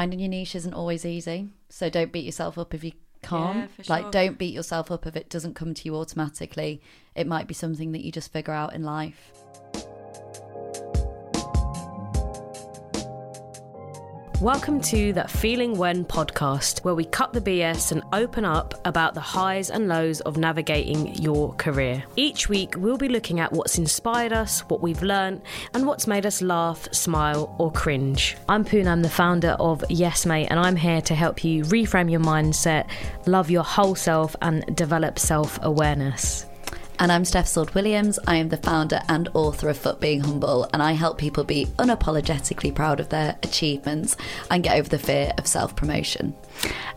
finding your niche isn't always easy. So don't beat yourself up if you can't. Yeah, Like, sure. don't beat yourself up if it doesn't come to you automatically. It might be something that you just figure out in life. Welcome to the Feeling When podcast, where we cut the BS and open up about the highs and lows of navigating your career. Each week, we'll be looking at what's inspired us, what we've learned, and what's made us laugh, smile, or cringe. I'm Poonam, the founder of Yes Mate, and I'm here to help you reframe your mindset, love your whole self, and develop self awareness. And I'm Steph Sword Williams. I am the founder and author of Fuck Being Humble, and I help people be unapologetically proud of their achievements and get over the fear of self promotion.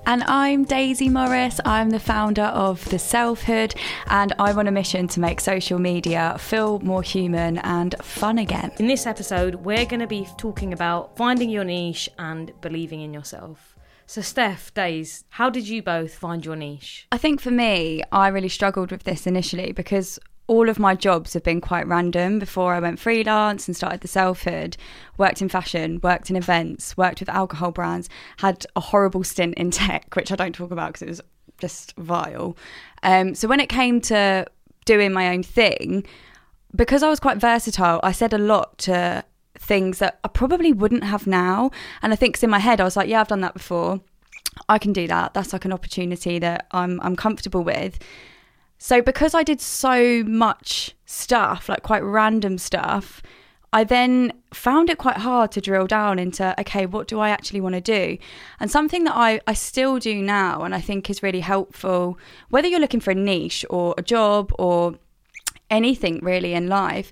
And I'm Daisy Morris. I'm the founder of The Selfhood, and I'm on a mission to make social media feel more human and fun again. In this episode, we're going to be talking about finding your niche and believing in yourself. So, Steph, Days, how did you both find your niche? I think for me, I really struggled with this initially because all of my jobs have been quite random before I went freelance and started the selfhood. Worked in fashion, worked in events, worked with alcohol brands, had a horrible stint in tech, which I don't talk about because it was just vile. Um, so when it came to doing my own thing, because I was quite versatile, I said a lot to things that I probably wouldn't have now. And I think 'cause in my head, I was like, yeah, I've done that before. I can do that. That's like an opportunity that I'm I'm comfortable with. So because I did so much stuff, like quite random stuff, I then found it quite hard to drill down into okay, what do I actually want to do? And something that I, I still do now and I think is really helpful, whether you're looking for a niche or a job or anything really in life,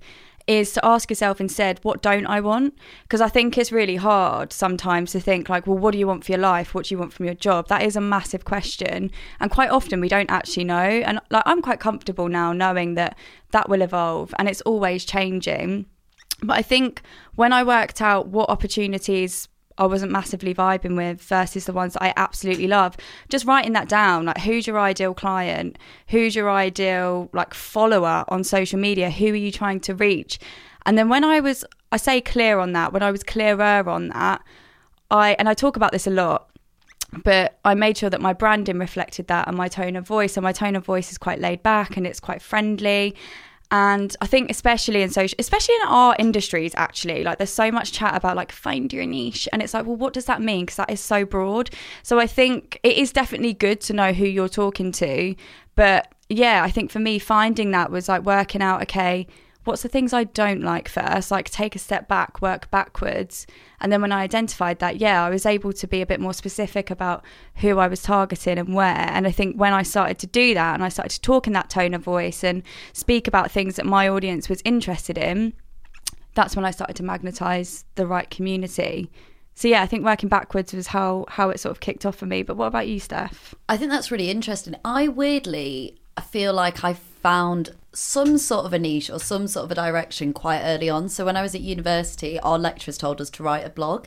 is to ask yourself instead, what don't I want? Because I think it's really hard sometimes to think, like, well, what do you want for your life? What do you want from your job? That is a massive question. And quite often we don't actually know. And like, I'm quite comfortable now knowing that that will evolve and it's always changing. But I think when I worked out what opportunities I wasn't massively vibing with versus the ones that I absolutely love. Just writing that down, like who's your ideal client? Who's your ideal like follower on social media? Who are you trying to reach? And then when I was I say clear on that, when I was clearer on that, I and I talk about this a lot, but I made sure that my branding reflected that and my tone of voice. And my tone of voice is quite laid back and it's quite friendly. And I think especially in social, especially in our industries, actually, like there's so much chat about like find your niche, and it's like, well, what does that mean? Because that is so broad. So I think it is definitely good to know who you're talking to, but yeah, I think for me finding that was like working out, okay, what's the things I don't like first, like take a step back, work backwards. And then when I identified that, yeah, I was able to be a bit more specific about who I was targeting and where. And I think when I started to do that and I started to talk in that tone of voice and speak about things that my audience was interested in, that's when I started to magnetize the right community. So yeah, I think working backwards was how how it sort of kicked off for me. But what about you, Steph? I think that's really interesting. I weirdly feel like I found some sort of a niche or some sort of a direction quite early on. So when I was at university, our lecturers told us to write a blog,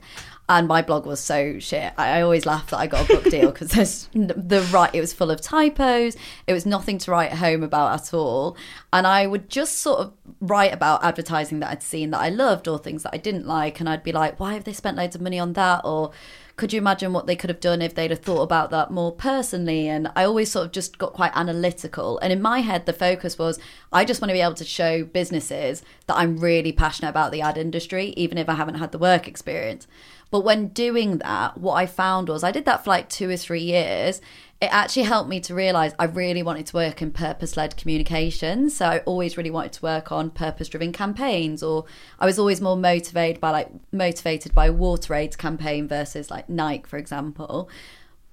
and my blog was so shit. I always laugh that I got a book deal because there's the right. It was full of typos. It was nothing to write home about at all, and I would just sort of write about advertising that I'd seen that I loved or things that I didn't like, and I'd be like, why have they spent loads of money on that or could you imagine what they could have done if they'd have thought about that more personally? And I always sort of just got quite analytical. And in my head, the focus was I just want to be able to show businesses that I'm really passionate about the ad industry, even if I haven't had the work experience. But when doing that, what I found was I did that for like two or three years. It actually helped me to realize I really wanted to work in purpose led communication. So I always really wanted to work on purpose driven campaigns, or I was always more motivated by like motivated by WaterAid's campaign versus like Nike, for example.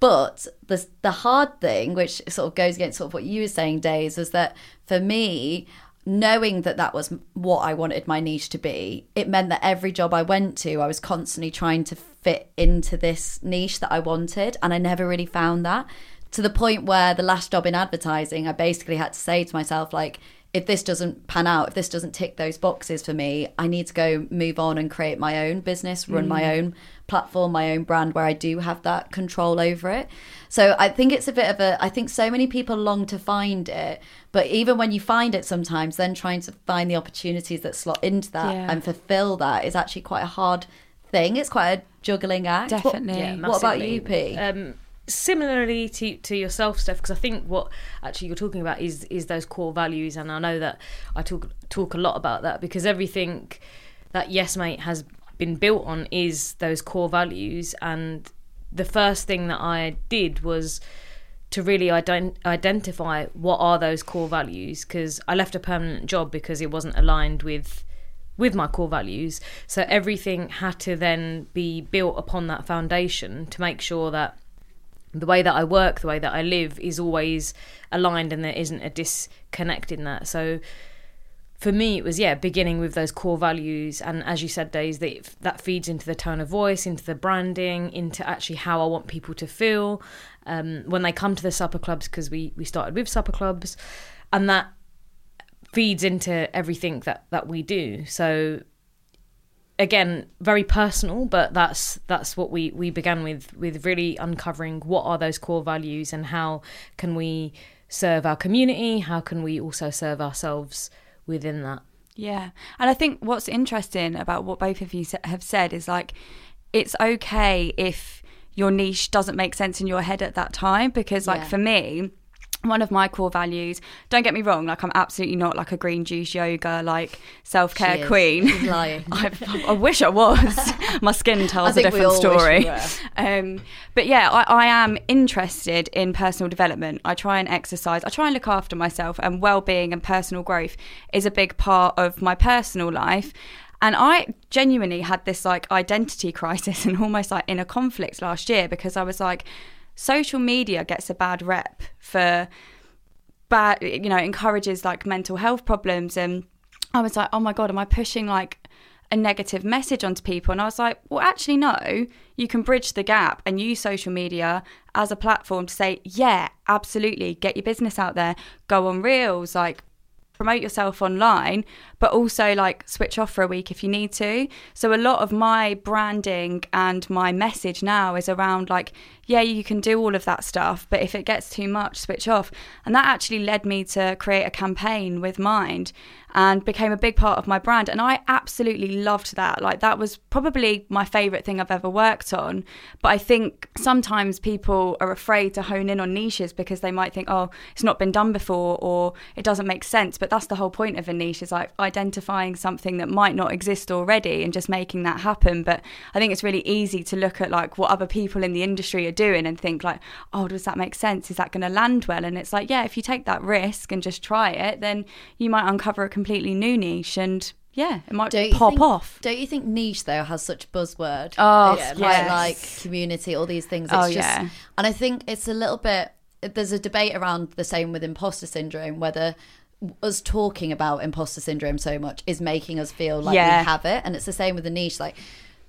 But the the hard thing, which sort of goes against sort of what you were saying, Days, is that for me, knowing that that was what I wanted my niche to be, it meant that every job I went to, I was constantly trying to fit into this niche that I wanted, and I never really found that. To the point where the last job in advertising, I basically had to say to myself, like, if this doesn't pan out, if this doesn't tick those boxes for me, I need to go move on and create my own business, run my mm. own platform, my own brand where I do have that control over it. So I think it's a bit of a, I think so many people long to find it, but even when you find it sometimes, then trying to find the opportunities that slot into that Yeah. and fulfill that is actually quite a hard thing. It's quite a juggling act. What- Definitely. Yeah, What, about massively. you, P? Um, similarly to, to yourself, Steph, because I think what actually you're talking about is is those core values, and I know that I talk talk a lot about that because everything that Yes Mate has been built on is those core values, and the first thing that I did was to really ident- identify what are those core values because I left a permanent job because it wasn't aligned with with my core values. So everything had to then be built upon that foundation to make sure that the way that I work the way that I live is always aligned and there isn't a disconnect in that. So for me it was yeah beginning with those core values. And as you said days that that feeds into the tone of voice into the branding into actually how i want people to feel um, when they come to the supper clubs because we we started with supper clubs. And that feeds into everything that that we do. So again very personal but that's that's what we we began with with really uncovering what are those core values and how can we serve our community how can we also serve ourselves within that Yeah. And I think what's interesting about what both of you have said is like, it's okay if your niche doesn't make sense in your head at that time. Because, like, Yeah. for me, one of my core values, don't get me wrong, like, I'm absolutely not like a green juice yoga, like, self-care queen. She's lying. I, I wish I was. My skin tells a different story. Um, but yeah, I, I am interested in personal development. I try and exercise. I try and look after myself, and well-being and personal growth is a big part of my personal life. And I genuinely had this like identity crisis and almost like inner conflict last year because I was like, social media gets a bad rep for bad, you know, encourages like mental health problems. And I was like, oh my God, am I pushing like a negative message onto people? And I was like, well, actually, no, you can bridge the gap and use social media as a platform to say, yeah, absolutely, get your business out there, go on reels, like promote yourself online, but also like switch off for a week if you need to. So a lot of my branding and my message now is around like, yeah, you can do all of that stuff, but if it gets too much, switch off. And that actually led me to create a campaign with Mind and became a big part of my brand. And I absolutely loved that. Like that was probably my favorite thing I've ever worked on. But I think sometimes people are afraid to hone in on niches because they might think, oh, it's not been done before or it doesn't make sense. But that's the whole point of a niche is like identifying something that might not exist already and just making that happen. But I think it's really easy to look at like what other people in the industry are doing and think like, oh, does that make sense? Is that going to land well? And it's like, yeah, if you take that risk and just try it, then you might uncover a completely new niche and yeah, it might pop think- off. Don't you think niche though has such buzzword? Oh, quite yes. like community, all these things. Oh, it's Oh, just, yeah. and I think it's a little bit. There's a debate around the same with imposter syndrome, whether us talking about imposter syndrome so much is making us feel like Yeah. we have it, and it's the same with the niche. Like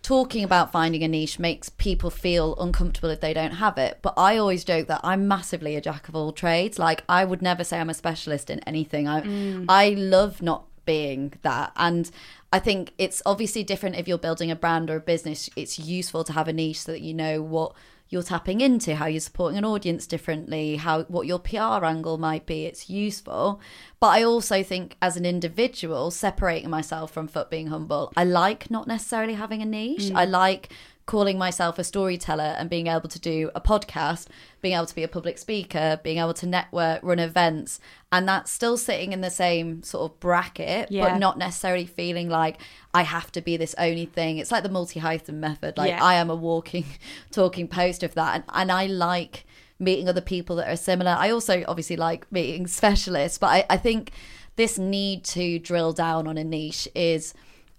talking about finding a niche makes people feel uncomfortable if they don't have it. But I always joke that I'm massively a jack of all trades. Like I would never say I'm a specialist in anything. I mm. I love not being that and I think it's obviously different if you're building a brand or a business. It's useful to have a niche so that you know what you're tapping into, how you're supporting an audience differently, how what your PR angle might be. It's useful. But I also think as an individual, separating myself from fuck being humble, I like not necessarily having a niche. Mm. I like calling myself a storyteller and being able to do a podcast, being able to be a public speaker, being able to network, run events, and that's still sitting in the same sort of bracket, Yeah. but not necessarily feeling like I have to be this only thing. It's like the multi hyphen method. Like Yeah. I am a walking, talking poster of that, and, and I like meeting other people that are similar. I also obviously like meeting specialists, but I, I think this need to drill down on a niche is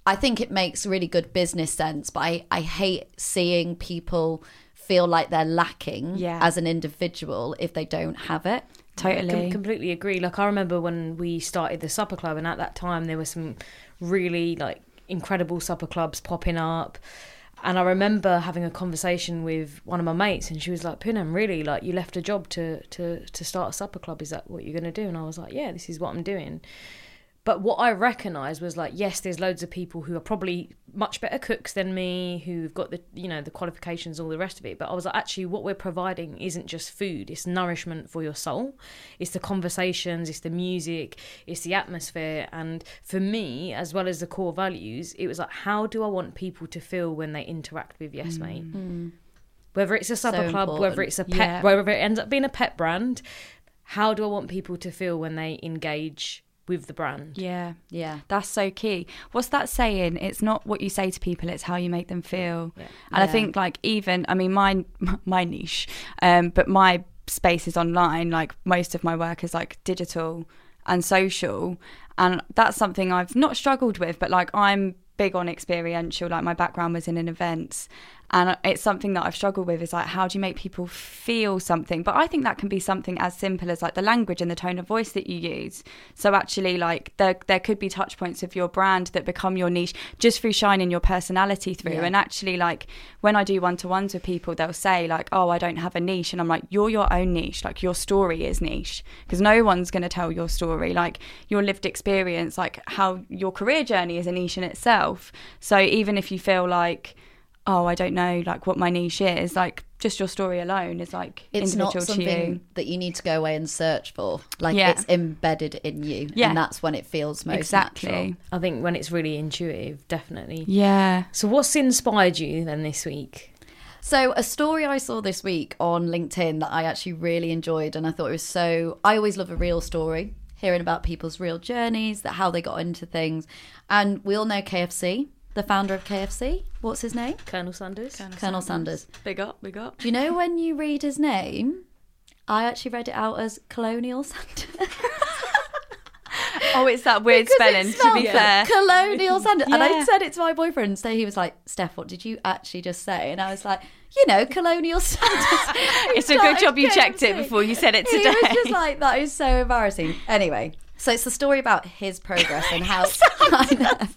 I think it makes really good business sense, but I, I hate seeing people feel like they're lacking Yeah. as an individual if they don't have it. Totally. Com- completely agree. Like I remember when we started the supper club, and at that time there were some really like incredible supper clubs popping up. And I remember having a conversation with one of my mates, and she was like, "Poonam, really? Like you left a job to to to start a supper club? Is that what you're going to do?" And I was like, "Yeah, this is what I'm doing." But what I recognised was like, yes, there's loads of people who are probably much better cooks than me, who've got the you know the qualifications, all the rest of it. But I was like, actually, what we're providing isn't just food; it's nourishment for your soul. It's the conversations, it's the music, it's the atmosphere. And for me, as well as the core values, it was like, how do I want people to feel when they interact with Yes mm. Mate? Mm. Whether it's a supper So club, whether it's a pet, Yeah. whether it ends up being a pet brand, how do I want people to feel when they engage with the brand? Yeah. Yeah. That's so key. What's that saying? It's not what you say to people; it's how you make them feel. Yeah. And I think, like, even I mean, my my niche, um, but my space is online. Like most of my work is like digital and social, and that's something I've not struggled with. But like, I'm big on experiential. Like my background was in an events, and it's something that I've struggled with. Is like, how do you make people feel something? But I think that can be something as simple as like the language and the tone of voice that you use. So actually, like there there could be touch points of your brand that become your niche just through shining your personality through. Yeah. And actually, like when I do one to ones with people, they'll say like, "Oh, I don't have a niche," and I'm like, "You're your own niche. Like your story is niche because no one's going to tell your story. Like your lived experience, like how your career journey is a niche in itself. So even if you feel like oh, I don't know, like what my niche is, like just your story alone is like It's individual not to something you. that you need to go away and search for. Like Yeah. it's embedded in you. Yeah. And that's when it feels most Exactly. natural. I think when it's really intuitive, definitely. Yeah. So, what's inspired you then this week? So, a story I saw this week on LinkedIn that I actually really enjoyed, and I thought it was so. I always love a real story, hearing about people's real journeys, that how they got into things, and we all know KFC, the founder of KFC. What's his name? Colonel Sanders? Colonel Sanders. Big up, big up. Do you know when you read his name? I actually read it out as Colonial Sanders. Oh, it's that weird Because spelling, to be fair. Colonial Sanders. And I said it to my boyfriend, so he was like, Steph, what did you actually just say? And I was like, you know, Colonial Sanders. It's a good job you checked it before you said it He today. was just like, that is so embarrassing. Anyway, so it's the story about his progress and how. I know.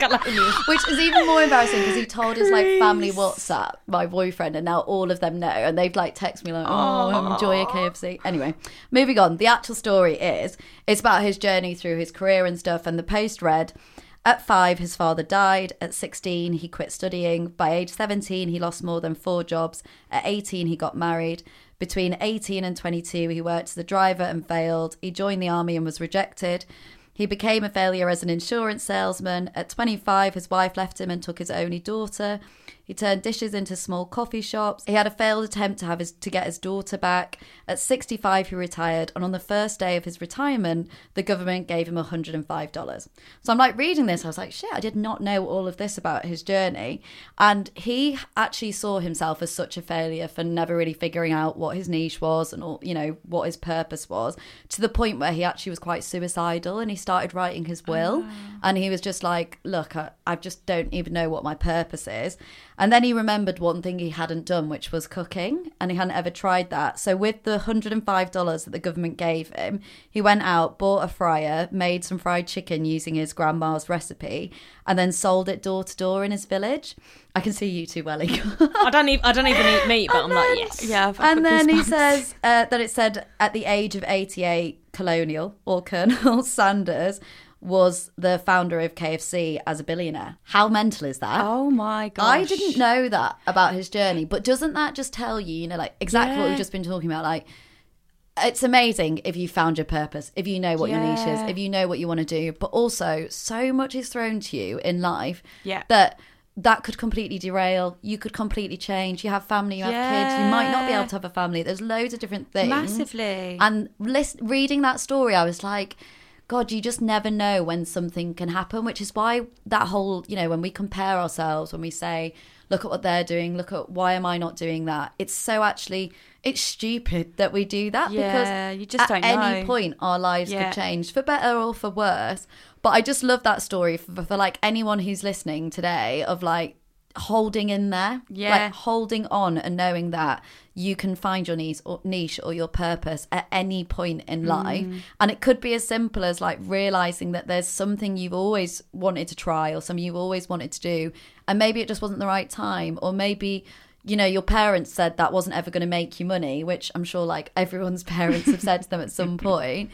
Which is even more embarrassing because he told his like family WhatsApp, my boyfriend, and now all of them know, and they've like texted me like, "Oh, enjoy a KFC." Anyway, moving on. The actual story is it's about his journey through his career and stuff. And the post read. At five, his father died. At 16, he quit studying. By age 17, he lost more than four jobs. At 18, he got married. Between 18 and 22, he worked as a driver and failed. He joined the army and was rejected. He became a failure as an insurance salesman. At 25, his wife left him and took his only daughter. He turned dishes into small coffee shops. He had a failed attempt to have his to get his daughter back. At 65, he retired, and on the first day of his retirement, the government gave him $105. So I'm like reading this, I was like, shit, I did not know all of this about his journey. And he actually saw himself as such a failure for never really figuring out what his niche was and all, you know, what his purpose was, to the point where he actually was quite suicidal and he started writing his will. Oh, and he was just like, look, I, I just don't even know what my purpose is. And then he remembered one thing he hadn't done, which was cooking, and he hadn't ever tried that. So, with the $105 that the government gave him, he went out, bought a fryer, made some fried chicken using his grandma's recipe, and then sold it door to door in his village. I can see you two welling. I don't even I don't even eat meat, but I'm like yes. yeah, and then he says uh, that it said at the age of 88, Colonial or Colonel Sanders was the founder of KFC as a billionaire. How mental is that? Oh my god! I didn't know that about his journey, but doesn't that just tell you, you know, like exactly what we've just been talking about? Like, it's amazing if you found your purpose, if you know what your niche is, if you know what you want to do, but also so much is thrown to you in life Yeah. that that could completely derail. You could completely change. You have family, you have kids, you might not be able to have a family. There's loads of different things. Massively. And list, reading that story, I was like, God, you just never know when something can happen, which is why that whole, you know, when we compare ourselves, when we say, look at what they're doing, look at why am I not doing that? It's so actually, it's stupid that we do that Yeah, because you just at any know. point our lives Yeah. could change for better or for worse. But I just love that story for, for like anyone who's listening today of like holding in there, Yeah. like holding on and knowing that you can find your niche or niche or your purpose at any point in life. Mm. And it could be as simple as like realizing that there's something you've always wanted to try or something you've always wanted to do. And maybe it just wasn't the right time. Or maybe, you know, your parents said that wasn't ever going to make you money, which I'm sure like everyone's parents have said to them at some point.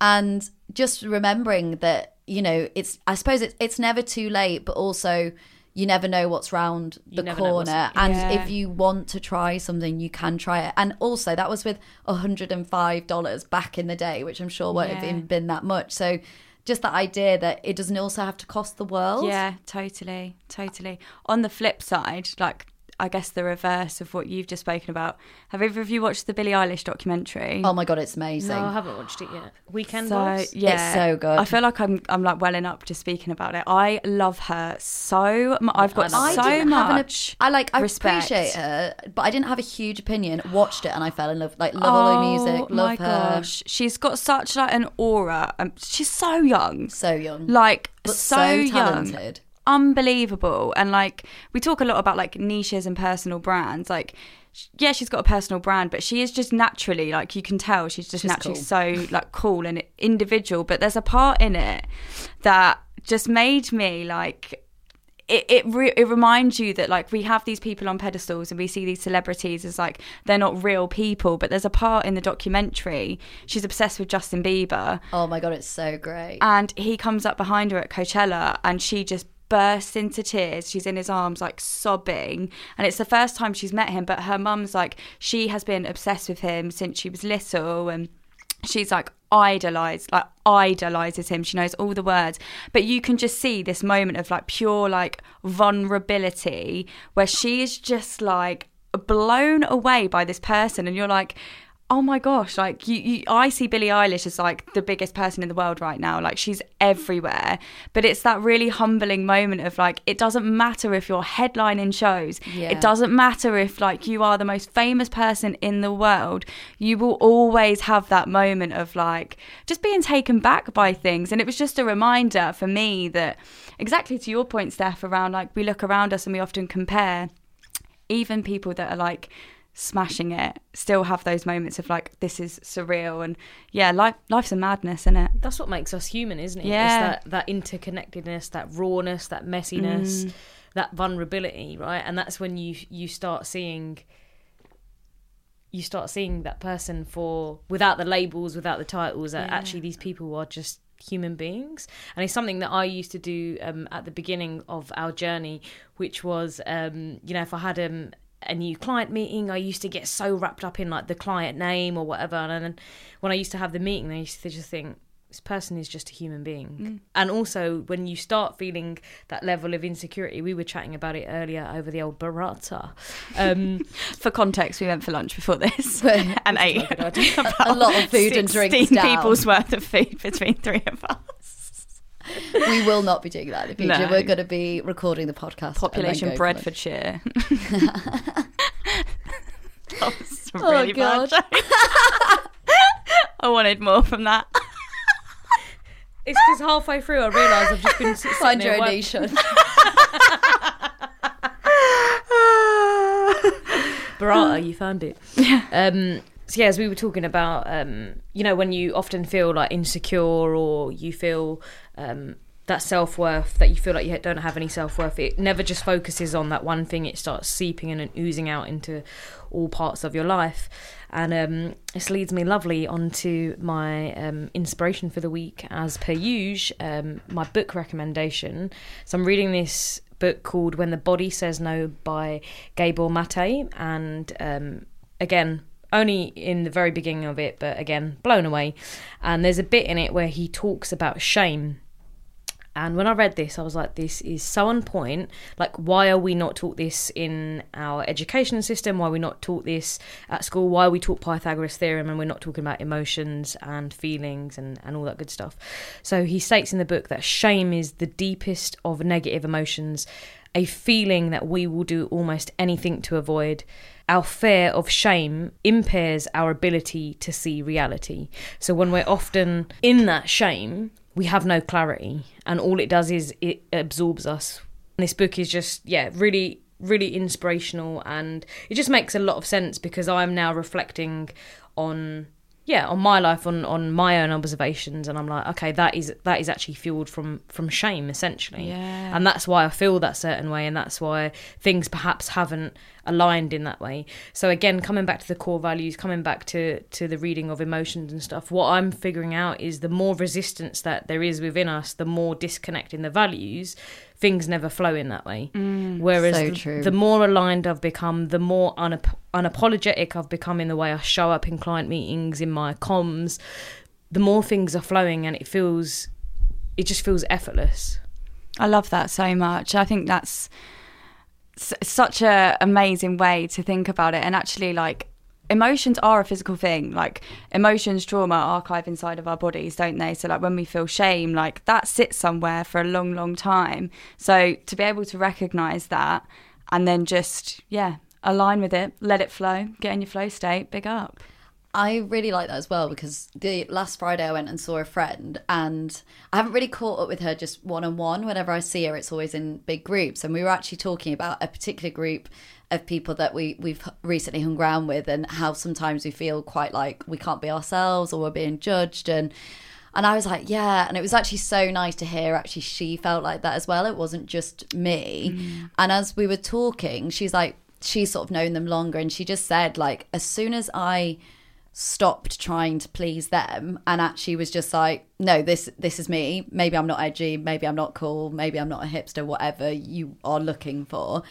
and just remembering that you know it's i suppose it's, it's never too late but also you never know what's round the never know what's- corner and Yeah. if you want to try something you can try it and also that was with $105 back in the day which i'm sure won't have Yeah. even been that much so just that idea that it doesn't also have to cost the world Yeah, totally, totally. On the flip side, like I guess the reverse of what you've just spoken about. Have either of you watched the Billie Eilish documentary? oh my god it's amazing No, I haven't watched it yet. Weekend so Vibes? yeah, so good. I feel like I'm I'm like welling up just speaking about it. I love her so. mu- I've got I so her. didn't an much. I like I respect. appreciate her, but I didn't have a huge opinion. Watched it and I fell in love. Like love all her music, Oh love my her. gosh, she's got such like an aura. Um, she's so young, So young, like but so, so, young. Unbelievable. And like we talk a lot about like niches and personal brands. Like sh- yeah she's got a personal brand but she is just naturally like you can tell she's just She's naturally cool. so like cool and individual. But there's a part in it that just made me like it it, re- it reminds you that like we have these people on pedestals and we see these celebrities as like they're not real people. But there's a part in the documentary she's obsessed with Justin Bieber. Oh my god, it's so great. and he comes up behind her at Coachella and she just bursts into tears. She's in his arms, like sobbing. And it's the first time she's met him, but her mum's like, she has been obsessed with him since she was little. And she's like, idolized, like idolizes him. She knows all the words. But you can just see this moment of like pure, like vulnerability where she is just like blown away by this person. And you're like, oh my gosh like you, you i see billie eilish as like the biggest person in the world right now. Like she's everywhere. But it's that really humbling moment of like it doesn't matter if you're headlining shows. Yeah. it doesn't matter if like you are the most famous person in the world. You will always have that moment of like just being taken back by things. And it was just a reminder for me that exactly to your point steph around like we look around us and we often compare even people that are like smashing it still have those moments of like this is surreal and yeah life life's a madness isn't it That's what makes us human, isn't it? Yeah. It's that, that interconnectedness, that rawness, that messiness, Mm. that vulnerability, right? And that's when you you start seeing you start seeing that person for without the labels, without the titles, that actually these people are just human beings. And it's something that I used to do um, at the beginning of our journey, which was um, you know, if I had um, a new client meeting, I used to get so wrapped up in like the client name or whatever. And then when I used to have the meeting, I used to just think, this person is just a human being. And also, when you start feeling that level of insecurity, we were chatting about it earlier over the old burrata. Um, for context we went for lunch before this and ate a lot of food and drinks 16 down. people's worth of food between three of us we will not be doing that in the future. No. We're going to be recording the podcast. population go. Bradfordshire that was a Oh, really bad God. I wanted more from that it's because halfway through I realised I've just been sit- sitting Find there your own work- niche. Burrata, you found it. Um, so yeah, as we were talking about, um, you know, when you often feel like insecure or you feel um, that self worth, that you feel like you don't have any self worth, it never just focuses on that one thing. It starts seeping in and oozing out into all parts of your life. And um, this leads me lovely onto my um, inspiration for the week, as per usual, um, my book recommendation. So I'm reading this book called When the Body Says No by Gabor Mate. And um, again, only in the very beginning of it, but again, blown away. And there's a bit in it where he talks about shame. And when I read this, I was like, this is so on point. Like, why are we not taught this in our education system? Why are we not taught this at school? Why are we taught Pythagoras theorem and we're not talking about emotions and feelings and, and all that good stuff? So he states in the book that shame is the deepest of negative emotions, a feeling that we will do almost anything to avoid. Our fear of shame impairs our ability to see reality. So when we're often in that shame, we have no clarity, and all it does is it absorbs us. And this book is just, yeah, really, really inspirational, and it just makes a lot of sense because I'm now reflecting on yeah on my life on on my own observations and i'm like okay that is that is actually fueled from from shame essentially Yeah. and that's why i feel that certain way and that's why things perhaps haven't aligned in that way. So again, coming back to the core values, coming back to to the reading of emotions and stuff, what I'm figuring out is the more resistance that there is within us, the more disconnect in the values, things never flow in that way. Mm. Whereas So the, true. the more aligned I've become, the more unap- unapologetic I've become in the way I show up in client meetings, in my comms, the more things are flowing and it feels it just feels effortless. I love that so much. I think that's s- such a amazing way to think about it. And actually, like emotions are a physical thing. Like emotions, trauma archive inside of our bodies, don't they? So like when we feel shame, like that sits somewhere for a long, long time. So to be able to recognize that and then just yeah align with it, let it flow, get in your flow state, big up. I really like that as well because the last Friday I went and saw a friend and I haven't really caught up with her just one on one. Whenever I see her, it's always in big groups. And we were actually talking about a particular group of people that we, we've recently hung around with and how sometimes we feel quite like we can't be ourselves or we're being judged. And and I was like, yeah. And it was actually so nice to hear actually she felt like that as well. It wasn't just me. Mm. And as we were talking, she's like, she's sort of known them longer. And she just said, like, as soon as I stopped trying to please them and actually was just like no this this is me. Maybe i'm not edgy. Maybe i'm not cool. Maybe i'm not a hipster whatever you are looking for.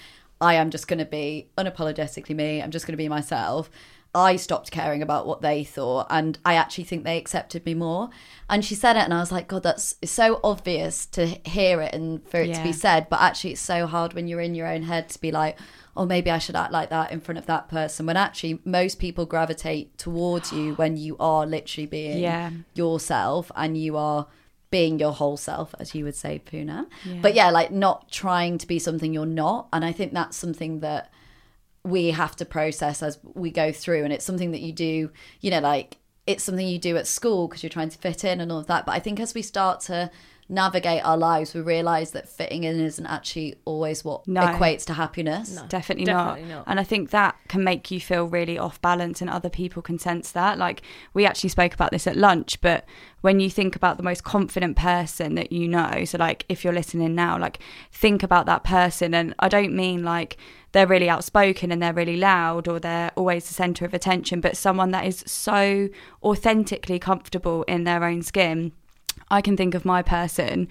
I am just going to be unapologetically me. I'm just going to be myself. I stopped caring about what they thought and i actually think they accepted me more. And she said it and i was like god that's it's so obvious to hear it and for it to be said but actually it's so hard when you're in your own head to be like oh maybe i should act like that in front of that person when actually most people gravitate towards you when you are literally being Yeah. yourself and you are being your whole self as you would say puna but yeah like not trying to be something you're not. And i think that's something that we have to process as we go through. And it's something that you do you know like it's something you do at school because you're trying to fit in and all of that. But i think as we start to navigate our lives we realize that fitting in isn't actually always what No. equates to happiness Definitely, Definitely not. not. And I think that can make you feel really off balance, and other people can sense that. Like, we actually spoke about this at lunch, but when you think about the most confident person that you know, so like if you're listening now, like think about that person. And I don't mean like they're really outspoken and they're really loud or they're always the center of attention, but someone that is so authentically comfortable in their own skin. I can think of my person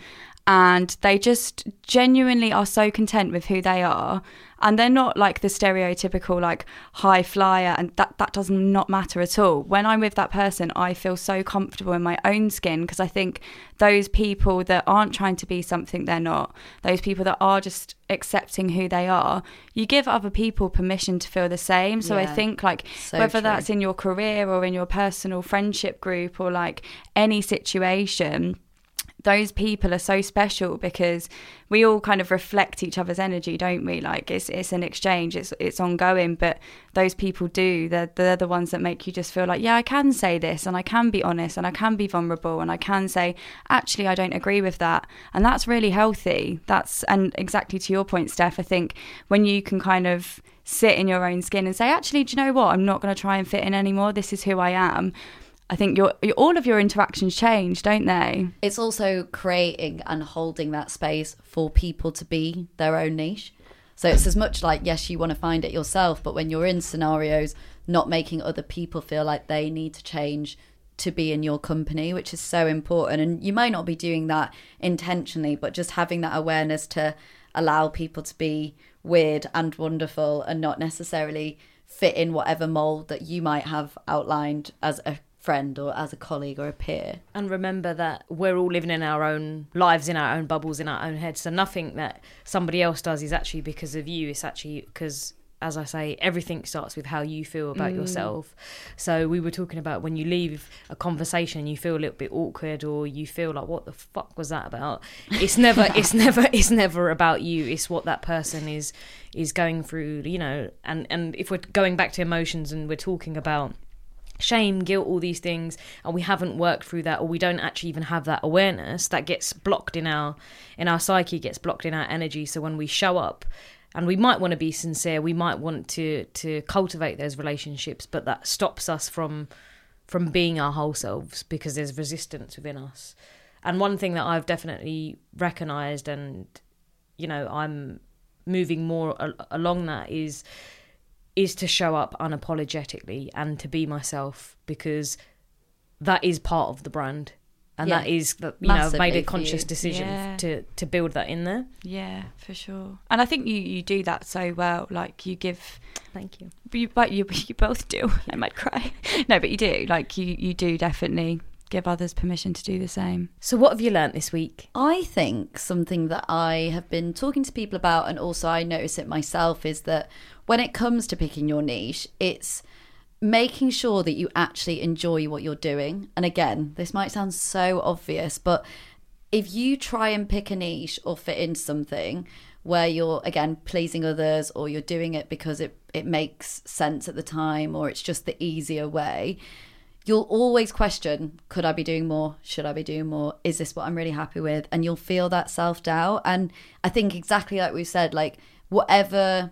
and they just genuinely are so content with who they are. And they're not like the stereotypical like high flyer and that that does not matter at all. When i'm with that person i feel so comfortable in my own skin because i think those people that aren't trying to be something they're not those people that are just accepting who they are you give other people permission to feel the same. So i think like So whether true. that's in your career or in your personal friendship group or like any situation those people are so special because we all kind of reflect each other's energy, don't we? Like it's it's an exchange, it's it's ongoing, but those people do. They're they're the ones that make you just feel like, yeah, I can say this and I can be honest and I can be vulnerable and I can say, actually I don't agree with that. And that's really healthy. That's and exactly to your point, Steph, I think when you can kind of sit in your own skin and say, actually, do you know what? I'm not gonna try and fit in anymore. This is who I am. I think your, your all of your interactions change, don't they? it's also creating and holding that space for people to be their own niche. So it's as much like, yes, you want to find it yourself, but when you're in scenarios, not making other people feel like they need to change to be in your company, which is so important. And you might not be doing that intentionally, but just having that awareness to allow people to be weird and wonderful and not necessarily fit in whatever mold that you might have outlined as a friend or as a colleague or a peer. and remember that we're all living in our own lives in our own bubbles in our own heads. So nothing that somebody else does is actually because of you. It's actually because as i say everything starts with how you feel about mm. yourself. So we were talking about when you leave a conversation you feel a little bit awkward or you feel like what the fuck was that about? It's never it's never it's never about you. It's what that person is is going through you know. And and if we're going back to emotions and we're talking about shame, guilt, all these things, and we haven't worked through that, or we don't actually even have that awareness, that gets blocked in our in our psyche, gets blocked in our energy. So when we show up, and we might want to be sincere, we might want to to cultivate those relationships, but that stops us from from being our whole selves because there's resistance within us. And one thing that I've definitely recognized, and you know, I'm moving more al- along that is is to show up unapologetically and to be myself because that is part of the brand. And Yeah. that is, the- you know, I've made a conscious decision Yeah. to, to build that in there. Yeah, for sure. And I think you, you do that so well. Like you give, Thank you. you, but you you both do. I might cry. No, but you do. Like you you do definitely give others permission to do the same. So, what have you learnt this week? I think something that I have been talking to people about, and also I notice it myself, is that when it comes to picking your niche, it's making sure that you actually enjoy what you're doing. And again, this might sound so obvious, but if you try and pick a niche or fit into something where you're again pleasing others or you're doing it because it, it makes sense at the time or it's just the easier way, you'll always question could I be doing more? Should I be doing more? Is this what I'm really happy with? And you'll feel that self doubt. And I think exactly like we said, like whatever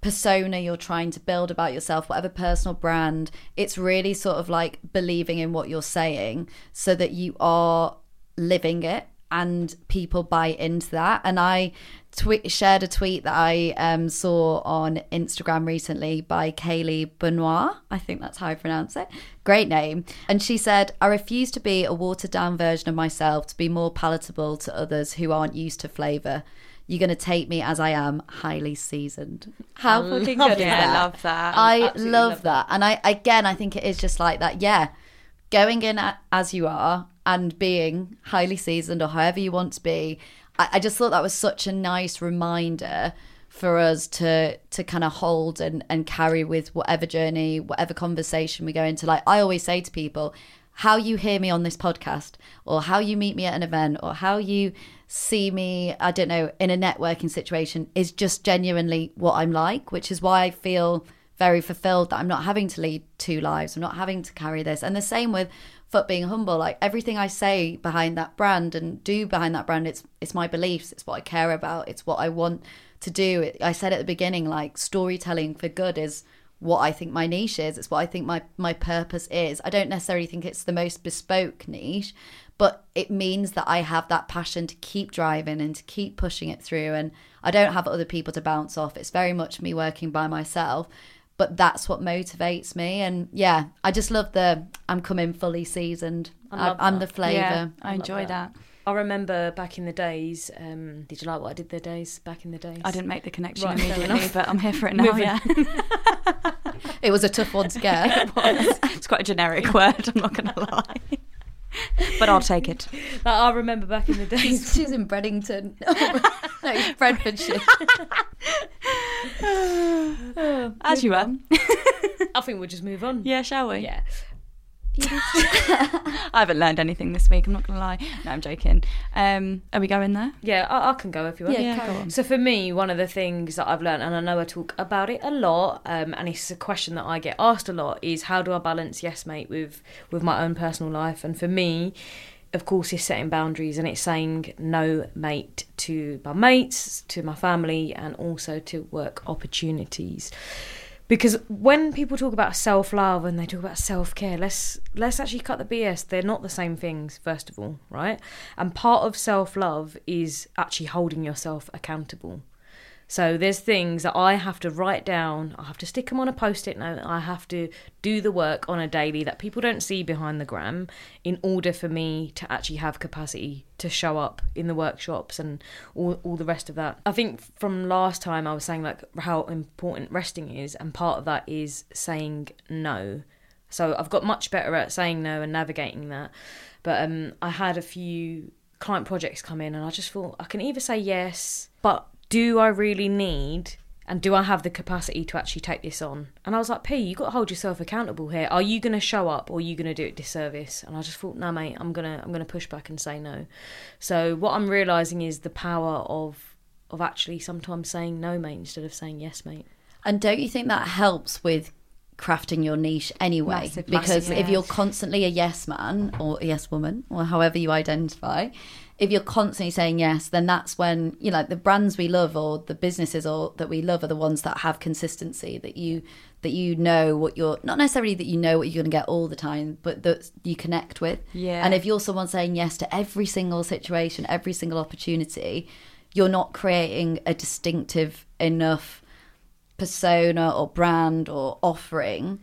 persona you're trying to build about yourself, whatever personal brand, it's really sort of like believing in what you're saying so that you are living it and people buy into that. And I twe- shared a tweet that I um, saw on Instagram recently by Kaylee Benoit. I think that's how I pronounce it. Great name. And she said, I refuse to be a watered down version of myself to be more palatable to others who aren't used to flavour. You're going to take me as I am, highly seasoned. How fucking good is Yeah, that? I love that. I Absolutely love, love that. And I again I think it is just like that. Yeah. Going in as you are and being highly seasoned or however you want to be. I, I just thought that was such a nice reminder for us to to kind of hold and, and carry with whatever journey, whatever conversation we go into. Like I always say to people, how you hear me on this podcast or how you meet me at an event or how you see me i don't know in a networking situation is just genuinely what i'm like which is why i feel very fulfilled that i'm not having to lead two lives i'm not having to carry this. And the same with fuck being humble like everything i say behind that brand and do behind that brand it's it's my beliefs it's what i care about it's what i want to do. I said at the beginning like storytelling for good is what I think my niche is. It's what I think my my purpose is. I don't necessarily think it's the most bespoke niche, but it means that I have that passion to keep driving and to keep pushing it through and I don't have other people to bounce off. It's very much me working by myself. But that's what motivates me, and yeah, I just love the I'm coming fully seasoned. I I, I'm the flavour. Yeah, I love enjoy that. that. I remember back in the days. Um, did you like what I did the days back in the days? I didn't make the connection Right, immediately, but I'm here for it now. Moving. Yeah, It was a tough one to get. it's quite a generic word. I'm not going to lie, but I'll take it. Like, I remember back in the days. She's in Breddington. no, Bradfordshire. As you were. I think we'll just move on. Yeah, shall we? Yeah. I haven't learned anything this week. I'm not going to lie. No, I'm joking. Um, are we going there? Yeah, I, I can go if you want. Yeah, Yeah, go on. on. So for me, one of the things that I've learned, and I know I talk about it a lot, um, and it's a question that I get asked a lot, is how do I balance yes mate with with my own personal life? And for me, of course, it's setting boundaries and it's saying no mate to my mates, to my family, and also to work opportunities. Because when people talk about self love and they talk about self care, let's let's actually cut the BS. They're not the same things, first of all, right? And part of self love is actually holding yourself accountable. So there's things that I have to write down. I have to stick them on a post-it note. I have to do the work on a daily that people don't see behind the gram in order for me to actually have capacity to show up in the workshops and all, all the rest of that. I think from last time I was saying like how important resting is and part of that is saying no. So I've got much better at saying no and navigating that. But um, I had a few client projects come in and I just thought I can either say yes, but do I really need and do I have the capacity to actually take this on? And I was like, P, you got to hold yourself accountable here. Are you going to show up or are you going to do it disservice? And I just thought, no, mate, I'm gonna I'm gonna push back and say no. So what I'm realizing is the power of of actually sometimes saying no, mate, instead of saying yes, mate. And don't you think that helps with crafting your niche anyway? Massively. because Massively, if you're constantly a yes man or a yes woman or however you identify, if you're constantly saying yes, then that's when you know the brands we love or the businesses or that we love are the ones that have consistency that you that you know what you're not necessarily that you know what you're going to get all the time, but that you connect with. Yeah. And if you're someone saying yes to every single situation, every single opportunity, you're not creating a distinctive enough persona or brand or offering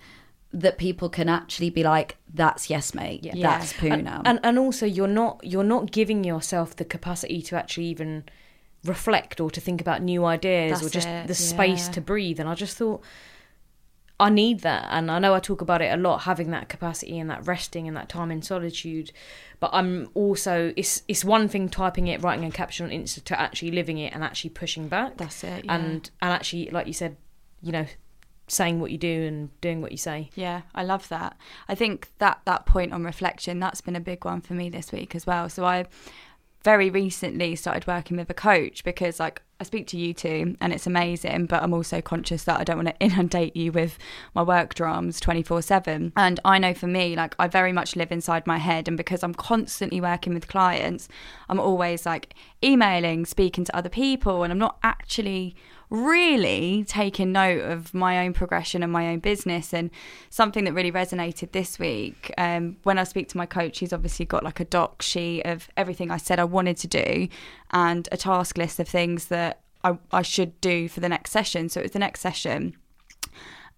that people can actually be like, that's yes, mate. Yeah. That's poo and, now. and and also you're not you're not giving yourself the capacity to actually even reflect or to think about new ideas or just it, the space yeah. to breathe and i just thought i need that and i know i talk about it a lot having that capacity and that resting and that time in solitude but i'm also it's it's one thing typing it writing a caption on insta to actually living it and actually pushing back That's it. Yeah. and and actually like you said you know saying what you do and doing what you say Yeah, I love that. I think that that point on reflection that's been a big one for me this week as well. So I very recently started working with a coach because like I speak to you two and it's amazing, but I'm also conscious that I don't want to inundate you with my work drums 24/7. And I know for me like I very much live inside my head and because I'm constantly working with clients, I'm always like emailing, speaking to other people and I'm not actually really taking note of my own progression and my own business and something that really resonated this week um, when i speak to my coach he's obviously got like a doc sheet of everything i said i wanted to do and a task list of things that I, I should do for the next session so it was the next session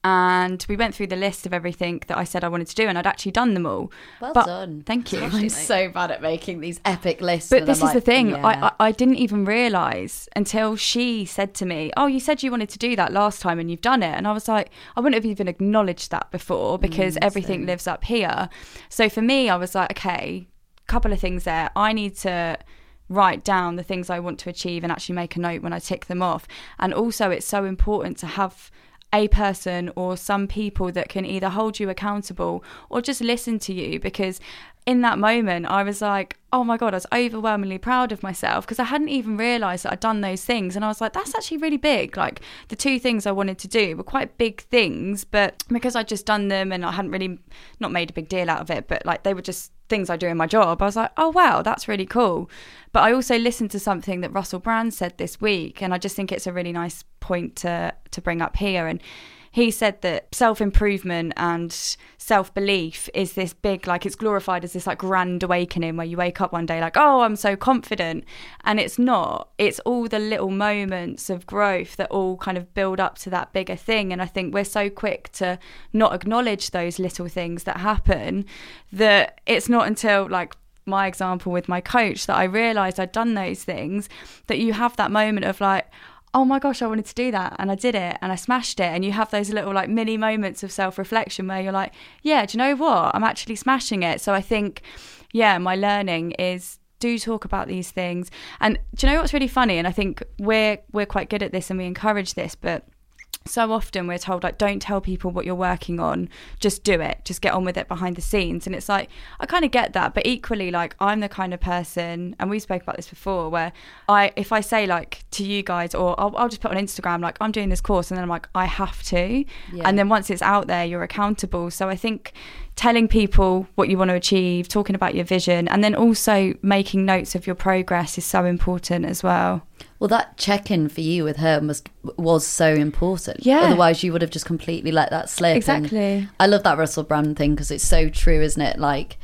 and we went through the list of everything that I said I wanted to do, and I'd actually done them all. well but- done. Thank you. I'm so bad at making these epic lists. But this I'm is the thing. yeah. I, I I didn't even realise until she said to me, "Oh, you said you wanted to do that last time, and you've done it." And I was like, I wouldn't have even acknowledged that before because Mm, everything same. lives up here. So for me, I was like, okay, a couple of things there. I need to write down the things I want to achieve and actually make a note when I tick them off. And also, it's so important to have a person or some people that can either hold you accountable or just listen to you because in that moment I was like oh my god I was overwhelmingly proud of myself because I hadn't even realized that I'd done those things and I was like that's actually really big like the two things I wanted to do were quite big things but because I'd just done them and I hadn't really not made a big deal out of it but like they were just things I do in my job I was like oh wow that's really cool. But I also listened to something that Russell Brand said this week and I just think it's a really nice point to to bring up here and he said that self improvement and self belief is this big, like it's glorified as this like grand awakening where you wake up one day like, oh, I'm so confident. And it's not. It's all the little moments of growth that all kind of build up to that bigger thing. And I think we're so quick to not acknowledge those little things that happen that it's not until like my example with my coach that I realized I'd done those things that you have that moment of like, oh my gosh, I wanted to do that and I did it and I smashed it. And you have those little like mini moments of self reflection where you're like, yeah, do you know what? I'm actually smashing it. So I think, yeah, my learning is do talk about these things. And do you know what's really funny? And I think we're we're quite good at this and we encourage this, but so often we're told like don't tell people what you're working on. Just do it. Just get on with it behind the scenes. And it's like i kind of get that but equally like i'm the kind of person and we spoke about this before where i if i say like to you guys or i'll, I'll just put on instagram like i'm doing this course and then i'm like i have to. Yeah. and then once it's out there you're accountable. So i think telling people what you want to achieve talking about your vision and then also making notes of your progress is so important as well Well, that check-in for you with her must was so important. Yeah. Otherwise, you would have just completely let that slip. And Exactly. I love that Russell Brand thing because it's so true, isn't it? Like,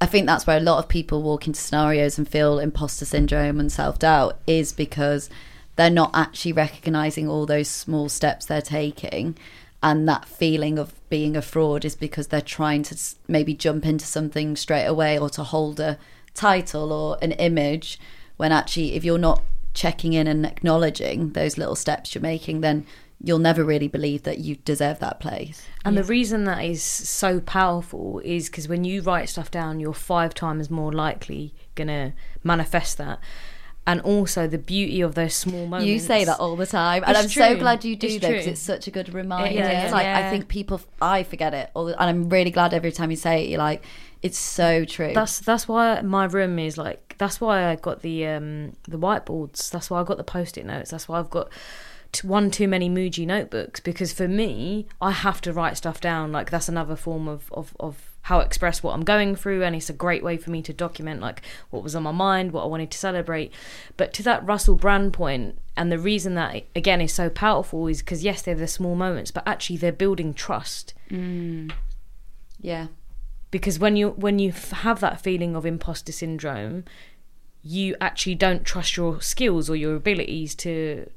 I think that's where a lot of people walk into scenarios and feel imposter syndrome and self-doubt is because they're not actually recognizing all those small steps they're taking, and that feeling of being a fraud is because they're trying to maybe jump into something straight away or to hold a title or an image when actually if you're not checking in and acknowledging those little steps you're making then you'll never really believe that you deserve that place And the reason that is so powerful is because when you write stuff down, you're five times more likely gonna manifest that. And also the beauty of those small moments. you say that all the time and It's i'm so glad you do It's that because it's such a good reminder is, it's like i think people i forget it all the, and i'm really glad every time you say it you're like it's so true That's that's why my room is like. That's why I got the um the whiteboards. That's why I got the post-it notes. That's why I've got one too many Muji notebooks because for me, I have to write stuff down. Like that's another form of of of how I express what I'm going through, and it's a great way for me to document like what was on my mind, what I wanted to celebrate. But to that Russell Brand point, and the reason that again is so powerful is because yes, they're the small moments, but actually they're building trust. Mm. Yeah. Because when you when you have that feeling of imposter syndrome you actually don't trust your skills or your abilities to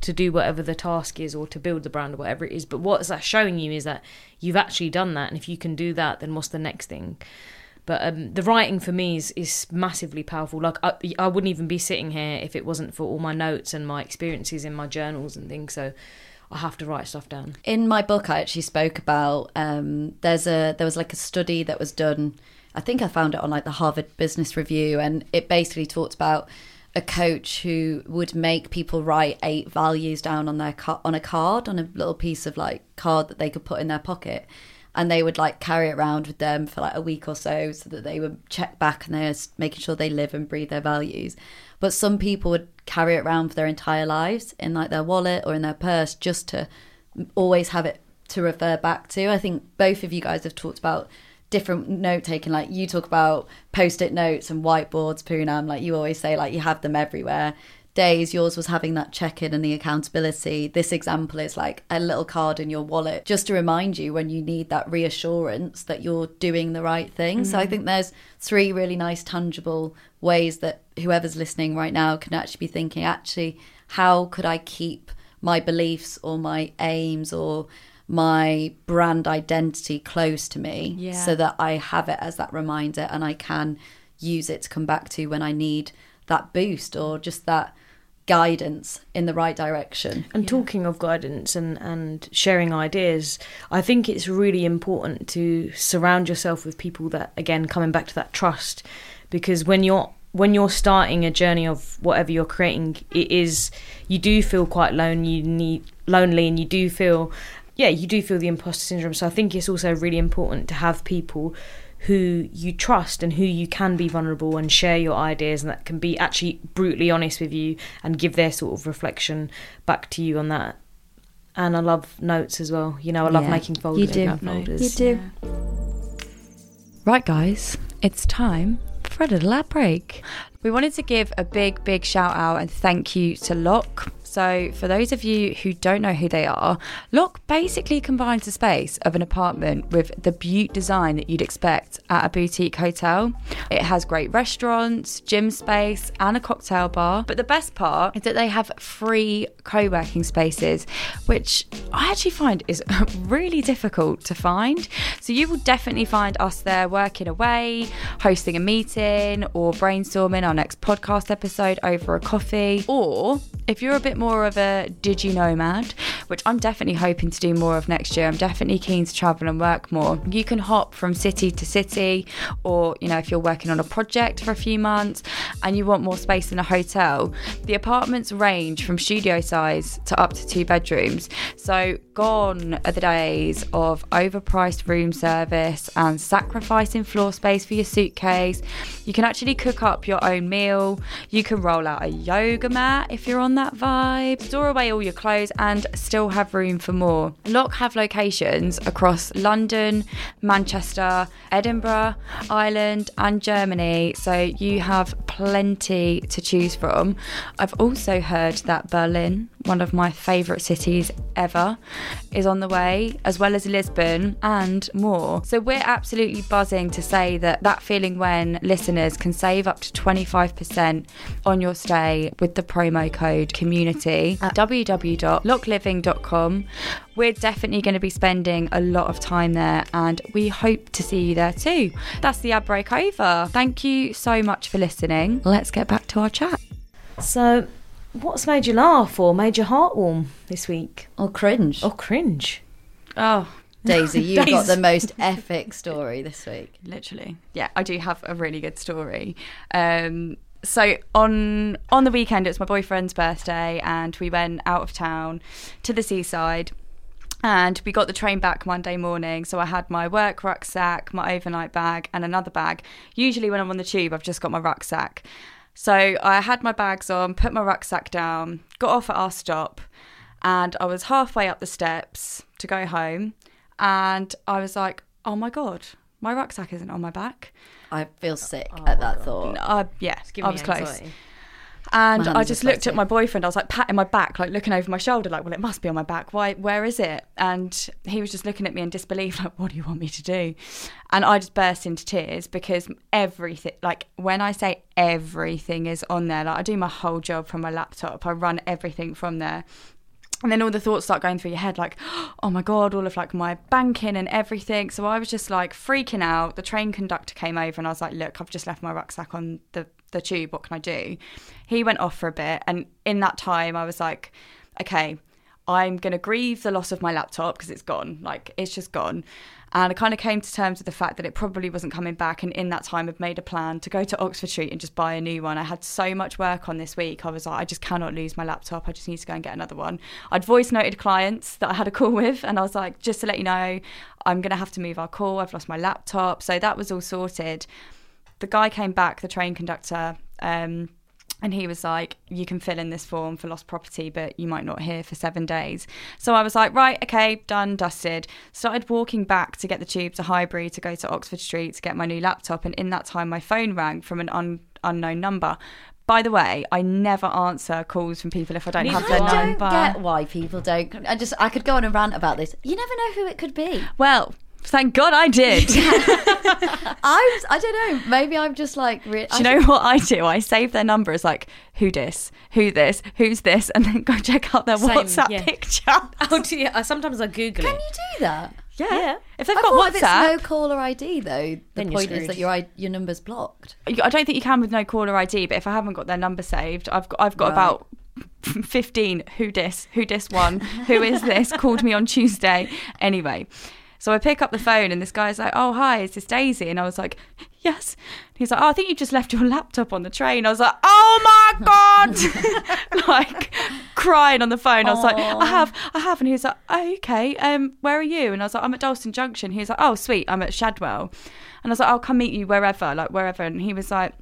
to do whatever the task is or to build the brand or whatever it is. But what's that showing you is that you've actually done that, and if you can do that, then what's the next thing? But um, the writing for me is, is massively powerful. Like I, I wouldn't even be sitting here if it wasn't for all my notes and my experiences in my journals and things. So I have to write stuff down. In my book, I actually spoke about um, there's a there was like a study that was done. I think I found it on like the Harvard Business Review, and it basically talked about a coach who would make people write eight values down on their car- on a card on a little piece of like card that they could put in their pocket. And they would like carry it around with them for like a week or so so that they would check back and they're making sure they live and breathe their values. But some people would carry it around for their entire lives in like their wallet or in their purse just to always have it to refer back to. I think both of you guys have talked about different note taking like you talk about post-it notes and whiteboards poonam like you always say like you have them everywhere days yours was having that check-in and the accountability this example is like a little card in your wallet just to remind you when you need that reassurance that you're doing the right thing mm-hmm. so i mm-hmm. think there's three really nice tangible ways that whoever's listening right now can actually be thinking actually how could i keep my beliefs or my aims or my brand identity close to me yeah. so that I have it as that reminder and I can use it to come back to when I need that boost or just that guidance in the right direction. And yeah. talking of guidance and, and sharing ideas, I think it's really important to surround yourself with people that again coming back to that trust because when you're when you're starting a journey of whatever you're creating, it is you do feel quite lonely. You need lonely, and you do feel yeah, you do feel the imposter syndrome. So I think it's also really important to have people who you trust and who you can be vulnerable and share your ideas and that can be actually brutally honest with you and give their sort of reflection back to you on that. And I love notes as well. You know, I love yeah, making folders. You do. Folders. You do. Yeah. Right, guys, it's time for a little ad break. We wanted to give a big, big shout out and thank you to Locke so, for those of you who don't know who they are, Locke basically combines the space of an apartment with the beaut design that you'd expect at a boutique hotel. It has great restaurants, gym space, and a cocktail bar. But the best part is that they have free co working spaces, which I actually find is really difficult to find. So, you will definitely find us there working away, hosting a meeting, or brainstorming our next podcast episode over a coffee. Or if you're a bit more of a you nomad, which I'm definitely hoping to do more of next year, I'm definitely keen to travel and work more. You can hop from city to city, or you know, if you're working on a project for a few months and you want more space in a hotel, the apartments range from studio size to up to two bedrooms. So, gone are the days of overpriced room service and sacrificing floor space for your suitcase. You can actually cook up your own meal, you can roll out a yoga mat if you're on that vibe, store away all your clothes, and still have room for more. Locke have locations across London, Manchester, Edinburgh, Ireland, and Germany, so you have plenty to choose from. I've also heard that Berlin, one of my favourite cities ever, is on the way, as well as Lisbon and more. So we're absolutely buzzing to say that that feeling when listeners can save up to 25% on your stay with the promo code community at www.lockeliving.com. We're definitely going to be spending a lot of time there and we hope to see you there too. That's the ad break over. Thank you so much for listening. Let's get back to our chat. So, what's made you laugh or made your heart warm this week? Or cringe? Or cringe? Oh, Daisy, you've Daisy. got the most epic story this week. Literally. Yeah, I do have a really good story. Um, so on on the weekend it was my boyfriend's birthday and we went out of town to the seaside and we got the train back Monday morning. So I had my work rucksack, my overnight bag, and another bag. Usually, when I'm on the tube, I've just got my rucksack. So I had my bags on, put my rucksack down, got off at our stop, and I was halfway up the steps to go home. And I was like, oh my God, my rucksack isn't on my back. I feel sick oh at that God. thought. Uh, yeah, I was close. And I just looked at my boyfriend. I was like patting my back, like looking over my shoulder, like, well, it must be on my back. Why? Where is it? And he was just looking at me in disbelief, like, what do you want me to do? And I just burst into tears because everything, like, when I say everything is on there, like, I do my whole job from my laptop. I run everything from there. And then all the thoughts start going through your head, like, oh my God, all of like my banking and everything. So I was just like freaking out. The train conductor came over and I was like, look, I've just left my rucksack on the, the tube. What can I do? He went off for a bit. And in that time, I was like, okay, I'm going to grieve the loss of my laptop because it's gone. Like, it's just gone. And I kind of came to terms with the fact that it probably wasn't coming back. And in that time, I've made a plan to go to Oxford Street and just buy a new one. I had so much work on this week. I was like, I just cannot lose my laptop. I just need to go and get another one. I'd voice noted clients that I had a call with. And I was like, just to let you know, I'm going to have to move our call. I've lost my laptop. So that was all sorted. The guy came back, the train conductor. Um, and he was like, You can fill in this form for lost property, but you might not hear for seven days. So I was like, Right, okay, done, dusted. Started walking back to get the tube to Highbury to go to Oxford Street to get my new laptop. And in that time, my phone rang from an un- unknown number. By the way, I never answer calls from people if I don't have their. I don't number. get why people don't. I just I could go on a rant about this. You never know who it could be. Well, thank God I did. I I don't know. Maybe I'm just like. Re- Do you know what I do? I save their number as like who this, who this, who's this, and then go check out their Same, WhatsApp yeah. picture. Oh, dear. Sometimes I Google Can it. you do that? Yeah. Yeah. If they've I got thought if WhatsApp, it's no caller ID though, the point is that your your number's blocked. I don't think you can with no caller ID. But if I haven't got their number saved, I've got I've got Right. about fifteen. Who dis? Who dis one? Who is this? Called me on Tuesday. Anyway. So I pick up the phone and this guy's like, "Oh hi, is this Daisy?" And I was like, "Yes." He's like, "Oh, I think you just left your laptop on the train." I was like, "Oh my god!" like crying on the phone. I was like, "I have, I have." And he was like, oh, "Okay, um, where are you?" And I was like, "I'm at Dalston Junction." He was like, "Oh, sweet, I'm at Shadwell." And I was like, "I'll come meet you wherever, like wherever." And he was like.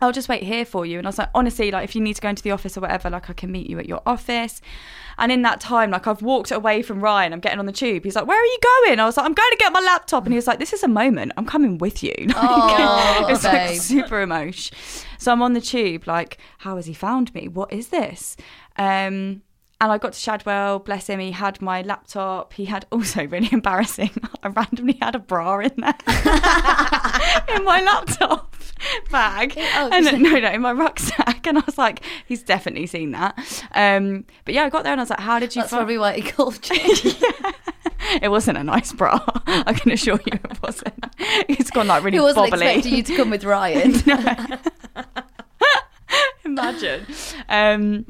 I'll just wait here for you. And I was like, honestly, like if you need to go into the office or whatever, like I can meet you at your office. And in that time, like I've walked away from Ryan, I'm getting on the tube. He's like, Where are you going? I was like, I'm going to get my laptop. And he was like, This is a moment. I'm coming with you. Like, Oh, it's like super emotion. So I'm on the tube, like, how has he found me? What is this? Um and I got to Shadwell, bless him, he had my laptop. He had also really embarrassing. I randomly had a bra in there. in my laptop bag. Oh, and then- no, no, in my rucksack. And I was like, he's definitely seen that. Um, but yeah, I got there and I was like, how did you That's find probably why he called you. It wasn't a nice bra. I can assure you it wasn't. It's gone like really he wasn't bobbly. expecting you to come with Ryan. Imagine. Um,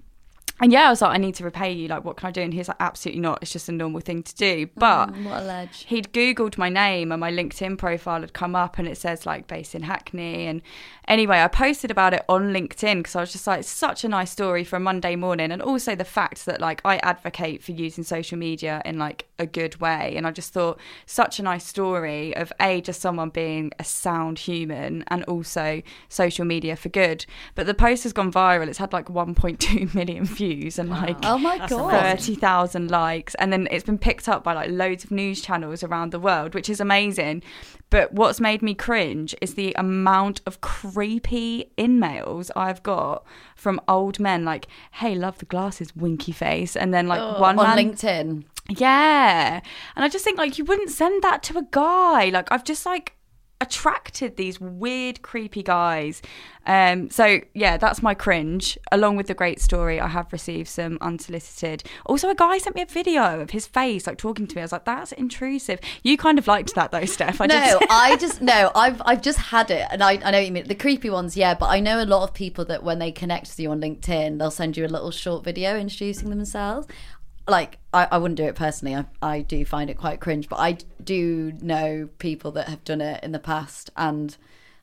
and yeah, I was like, I need to repay you. Like, what can I do? And he's like, absolutely not. It's just a normal thing to do. But Mm, what a ledge. he'd googled my name and my linkedin profile had come up and it says like based in hackney and anyway i posted about it on linkedin because i was just like it's such a nice story for a monday morning and also the fact that like i advocate for using social media in like a good way and i just thought such a nice story of a just someone being a sound human and also social media for good but the post has gone viral it's had like 1.2 million views and like Oh my That's god. 30,000 likes. And then it's been picked up by like loads of news channels around the world which is amazing. But what's made me cringe is the amount of creepy in-mails I've got from old men like hey love the glasses winky face. And then like one on man LinkedIn. yeah. And I just think like you wouldn't send that to a guy. Like I've just like attracted these weird creepy guys um so yeah that's my cringe along with the great story i have received some unsolicited also a guy sent me a video of his face like talking to me i was like that's intrusive you kind of liked that though steph I no, just I just no. I've I've just had it, and I I know what you mean. The creepy ones, yeah. But I know a lot of people that when they connect with you on LinkedIn, they'll send you a little short video introducing themselves. Like I, I wouldn't do it personally. I I do find it quite cringe, but I do know people that have done it in the past, and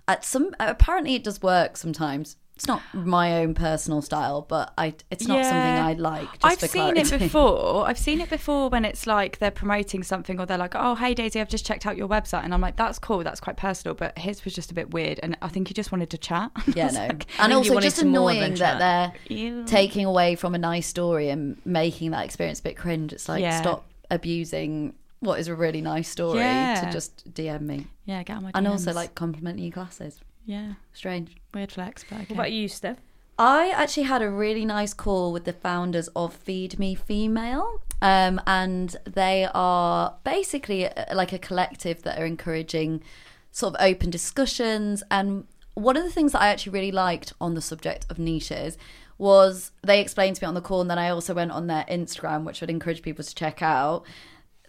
at some apparently it does work sometimes. It's not my own personal style, but I it's not something Yeah. I like. Just I've seen it before. I've seen it before when it's like they're promoting something or they're like, "Oh, hey Daisy, I've just checked out your website," and I'm like, "That's cool. That's quite personal." But his was just a bit weird, and I think he just wanted to chat. Yeah, no. like, and oh, you also just annoying that chat. they're Ew. taking away from a nice story and making that experience a bit cringe. It's like Yeah. stop abusing what is a really nice story Yeah. to just DM me. yeah, get on my And also like complimenting your glasses. yeah, Strange. Weird flex, but okay. What about you, Steph? I actually had a really nice call with the founders of Feed Me Female. Um, and they are basically like a collective that are encouraging sort of open discussions. And one of the things that I actually really liked on the subject of niches was they explained to me on the call, and then I also went on their Instagram, which would encourage people to check out.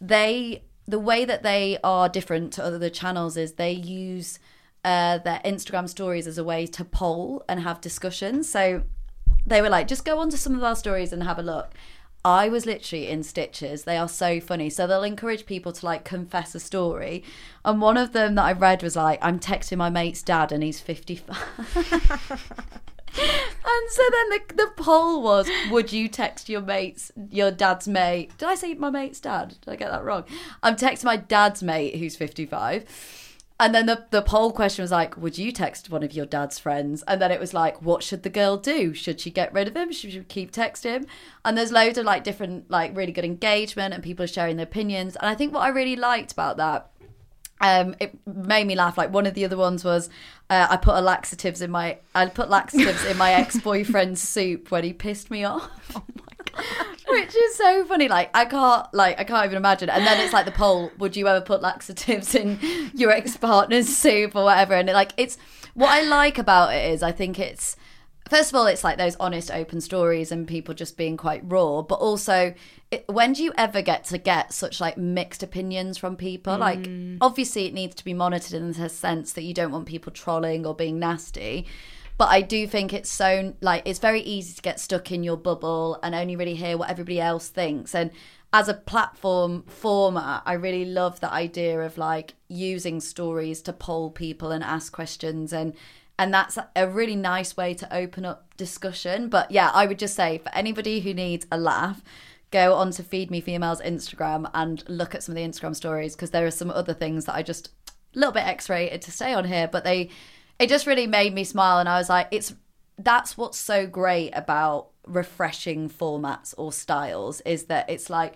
They the way that they are different to other channels is they use uh, their Instagram stories as a way to poll and have discussions. So they were like, just go onto some of our stories and have a look. I was literally in stitches. They are so funny. So they'll encourage people to like confess a story. And one of them that I read was like, I'm texting my mate's dad and he's 55. and so then the, the poll was, would you text your mate's, your dad's mate? Did I say my mate's dad? Did I get that wrong? I'm texting my dad's mate who's 55 and then the, the poll question was like, would you text one of your dad's friends? And then it was like, what should the girl do? Should she get rid of him? Should she keep texting him? And there's loads of like different, like really good engagement and people are sharing their opinions. And I think what I really liked about that um, it made me laugh. Like one of the other ones was, uh, I put a laxatives in my, I put laxatives in my ex boyfriend's soup when he pissed me off. Oh! Which is so funny. Like I can't, like I can't even imagine. And then it's like the poll: Would you ever put laxatives in your ex partner's soup or whatever? And it, like it's what I like about it is I think it's first of all it's like those honest open stories and people just being quite raw but also it, when do you ever get to get such like mixed opinions from people mm. like obviously it needs to be monitored in the sense that you don't want people trolling or being nasty but I do think it's so like it's very easy to get stuck in your bubble and only really hear what everybody else thinks and as a platform format, I really love the idea of like using stories to poll people and ask questions and and that's a really nice way to open up discussion. But yeah, I would just say for anybody who needs a laugh, go on to Feed Me Female's Instagram and look at some of the Instagram stories because there are some other things that I just a little bit X-rated to stay on here, but they it just really made me smile and I was like, it's that's what's so great about refreshing formats or styles is that it's like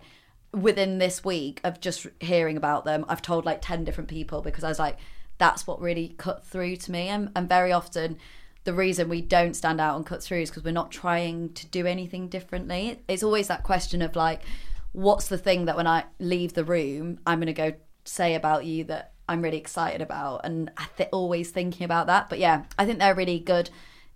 within this week of just hearing about them, I've told like 10 different people because I was like, that's what really cut through to me. And, and very often, the reason we don't stand out and cut through is because we're not trying to do anything differently. It's always that question of like, what's the thing that when I leave the room, I'm going to go say about you that I'm really excited about, and I th- always thinking about that. But yeah, I think they're really good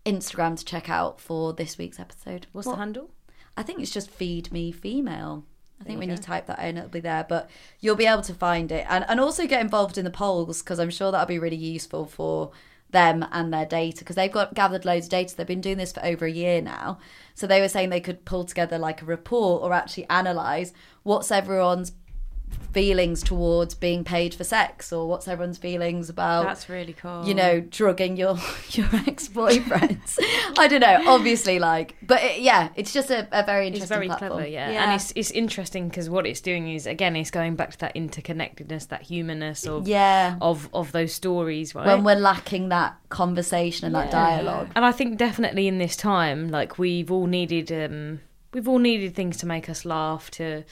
Instagram to check out for this week's episode. What's what? the handle? I think it's just feed me female. I think when you type that in, it'll be there, but you'll be able to find it and, and also get involved in the polls because I'm sure that'll be really useful for them and their data because they've got gathered loads of data. They've been doing this for over a year now. So they were saying they could pull together like a report or actually analyze what's everyone's feelings towards being paid for sex or what's everyone's feelings about that's really cool you know drugging your your ex-boyfriends i don't know obviously like but it, yeah it's just a, a very interesting it's very platform. clever yeah. yeah. and it's it's interesting because what it's doing is again it's going back to that interconnectedness that humanness of yeah of of those stories right when we're lacking that conversation and yeah. that dialogue and i think definitely in this time like we've all needed um we've all needed things to make us laugh to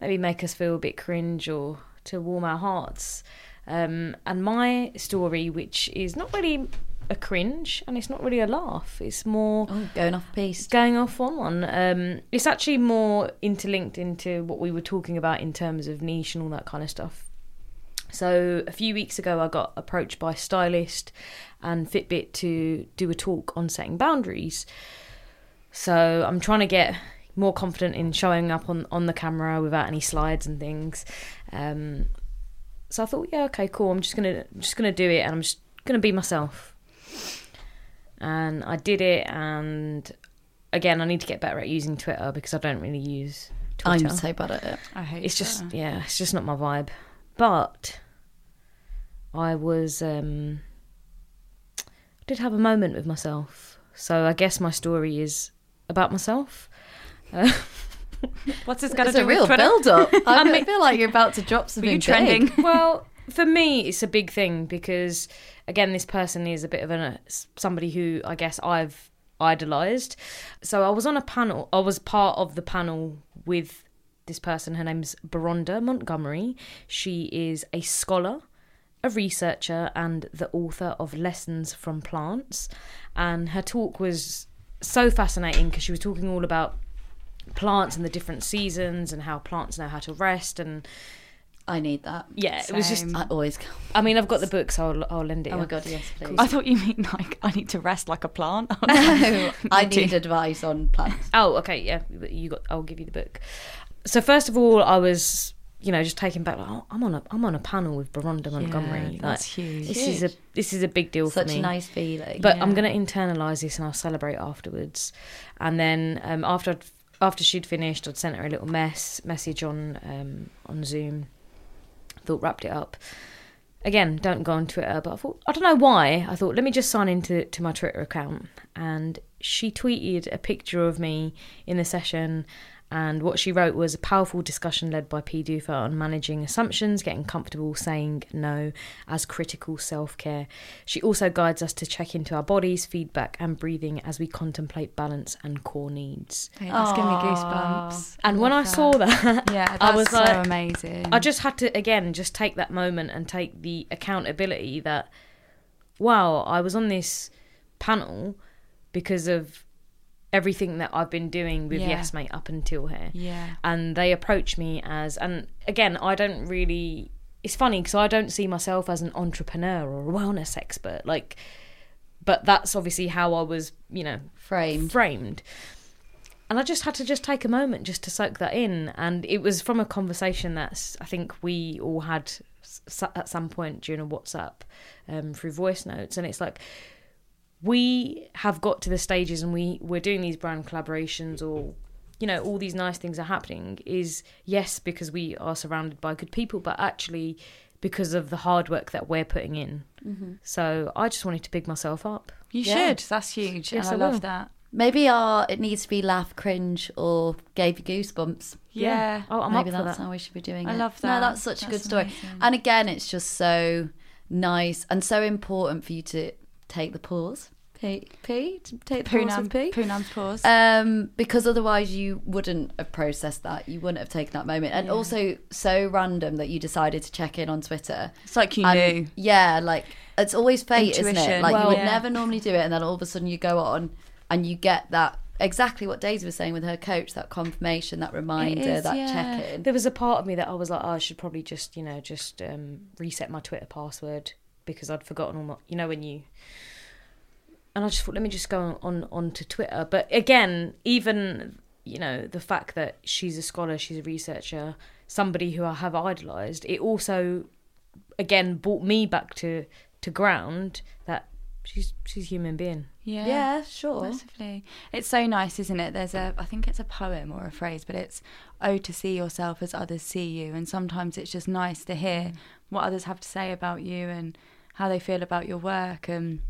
maybe make us feel a bit cringe or to warm our hearts. Um, and my story, which is not really a cringe and it's not really a laugh, it's more oh, going off piece, going off on one. Um, it's actually more interlinked into what we were talking about in terms of niche and all that kind of stuff. So a few weeks ago, I got approached by Stylist and Fitbit to do a talk on setting boundaries. So I'm trying to get more confident in showing up on on the camera without any slides and things. Um, so I thought, yeah, okay, cool. I'm just gonna just gonna do it, and I'm just gonna be myself. And I did it, and again, I need to get better at using Twitter because I don't really use. Twitter. I'm so bad at it. I hate. It's Twitter. just yeah, it's just not my vibe. But I was um, did have a moment with myself. So I guess my story is about myself. Uh, What's this got to do a real build up? I, I feel like you're about to drop something trending. Big. well, for me, it's a big thing because again, this person is a bit of a somebody who I guess I've idolized. So I was on a panel. I was part of the panel with this person. Her name's Beronda Montgomery. She is a scholar, a researcher, and the author of Lessons from Plants. And her talk was so fascinating because she was talking all about plants and the different seasons and how plants know how to rest and I need that. yeah, it was just. I always. I mean, I've got the book, so I'll, I'll lend it. Oh my god, yes, please. I thought you mean like I need to rest like a plant. no, I need advice on plants. Oh, okay, yeah. You got. I'll give you the book. So first of all, I was, you know, just taken back. Like, oh, I'm on a, I'm on a panel with Beronda Montgomery. Yeah, that's huge. This is a, this is a big deal Such for me. Such a nice feeling. but I'm going to internalize this and I'll celebrate afterwards. And then um, after I'd, after she'd finished, I'd sent her a little mess message on um, on Zoom. Thought wrapped it up. Again, don't go on Twitter, but I thought I don't know why. I thought let me just sign into to my Twitter account, and she tweeted a picture of me in the session. And what she wrote was a powerful discussion led by P. Dufa on managing assumptions, getting comfortable saying no as critical self care. She also guides us to check into our bodies, feedback, and breathing as we contemplate balance and core needs. Yeah, that's giving me goosebumps. And when I Love saw that, yeah, that's I was so like- amazing. I just had to again just take that moment and take the accountability that wow, I was on this panel because of everything that I've been doing with Yeah. Yes Mate up until here. yeah, And they approach me as and again, I don't really it's funny because I don't see myself as an entrepreneur or a wellness expert like but that's obviously how I was, you know, framed. framed. And I just had to just take a moment just to soak that in. And it was from a conversation that I think we all had at some point during a WhatsApp um, through voice notes. And it's like, we have got to the stages and we, we're doing these brand collaborations or, you know, all these nice things are happening is yes, because we are surrounded by good people, but actually because of the hard work that we're putting in. Mm-hmm. So I just wanted to big myself up. you Yeah. should. That's huge. Yes, and I, I love will. that. Maybe our it needs to be laugh, cringe, or gave you goosebumps. Yeah. Oh, I'm Maybe up for that's that. how we should be doing I it. I love No, that. that's such a That's good story. And again, it's just so nice and so important for you to take the pause. P, P to take the pause Poonam, with P. Poonam's pause. Um, because otherwise you wouldn't have processed that. You wouldn't have taken that moment. And Yeah. also so random that you decided to check in on Twitter. it's like you And knew. Yeah, like it's always fate, isn't it? Like Well- you would Yeah. never normally do it, and then all of a sudden you go on and you get that exactly what Daisy was saying with her coach, that confirmation, that reminder, is, that yeah. check in. There was a part of me that I was like, oh, I should probably just, you know, just um, reset my Twitter password because I'd forgotten all my, you know, when you. And I just thought, let me just go on on to Twitter. But again, even you know the fact that she's a scholar, she's a researcher, somebody who I have idolised, it also, again, brought me back to to ground that she's she's a human being. Yeah. Yeah, sure. Massively. It's so nice, isn't it? There's a, I think it's a poem or a phrase, but it's, oh, to see yourself as others see you. And sometimes it's just nice to hear mm. what others have to say about you and how they feel about your work. And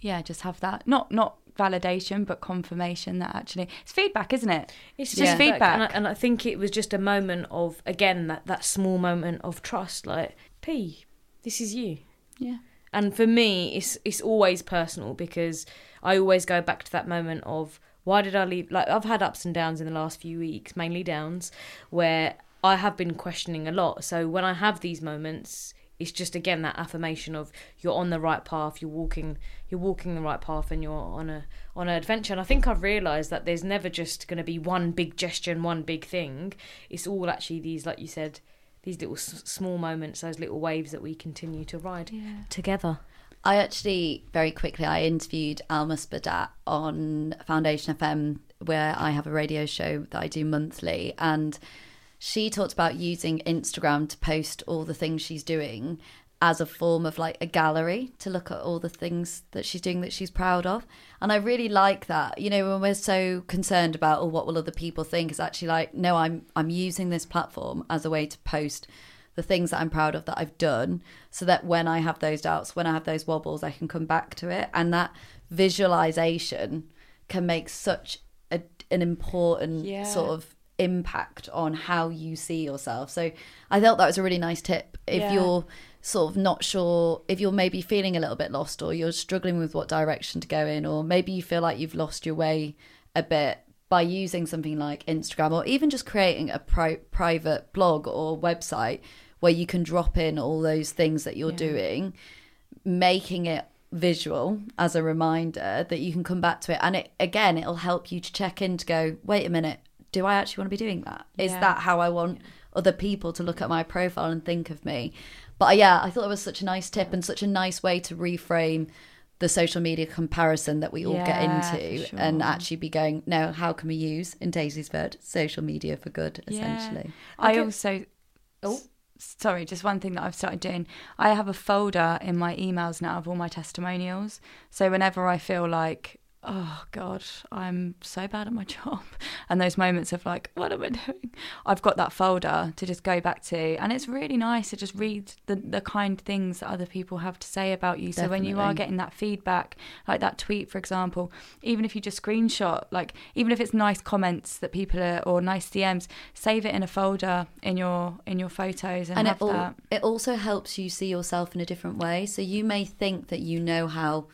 yeah, just have that, not, not validation, but confirmation that actually, it's feedback, isn't it? It's just just feedback. and I, and I think it was just a moment of again that that small moment of trust. Like, P, this is you. Yeah. And for me, it's it's always personal because I always go back to that moment of why did I leave? Like I've had ups and downs in the last few weeks, mainly downs, where I have been questioning a lot. So when I have these moments, it's just again that affirmation of you're on the right path, you're walking, you're walking the right path, and you're on a on an adventure. And I think I've realised that there's never just going to be one big gesture and one big thing. It's all actually these, like you said, these little s- small moments, those little waves that we continue to ride Yeah. together. I actually very quickly I interviewed Alma Spadat on Foundation FM where I have a radio show that I do monthly and she talked about using Instagram to post all the things she's doing as a form of like a gallery to look at all the things that she's doing that she's proud of. And I really like that. You know, when we're so concerned about oh what will other people think, it's actually like, no, I'm I'm using this platform as a way to post the things that I'm proud of that I've done so that when I have those doubts, when I have those wobbles, I can come back to it. And that visualization can make such a, an important Yeah. sort of impact on how you see yourself. So I thought that was a really nice tip. If Yeah. you're sort of not sure, if you're maybe feeling a little bit lost or you're struggling with what direction to go in, or maybe you feel like you've lost your way a bit by using something like Instagram or even just creating a pri- private blog or website where you can drop in all those things that you're Yeah. doing, making it visual as a reminder that you can come back to it. And it again, it'll help you to check in to go, wait a minute, do I actually want to be doing that? Is Yeah. that how I want other people to look at my profile and think of me? But uh, yeah, I thought it was such a nice tip and such a nice way to reframe the social media comparison that we all get into for and actually be going, no, how can we use, in Daisy's word, social media for good, essentially. I Okay. also. Oh. Sorry, just one thing that I've started doing. I have a folder in my emails now of all my testimonials. So whenever I feel like, oh God, I'm so bad at my job, and those moments of like, what am I doing? I've got that folder to just go back to. And it's really nice to just read the, the kind things that other people have to say about you. So when you are getting that feedback, like that tweet, for example, even if you just screenshot, like even if it's nice comments that people are or nice DMs, save it in a folder in your in your photos and, and have it, al- it also helps you see yourself in a different way. So you may think that you know how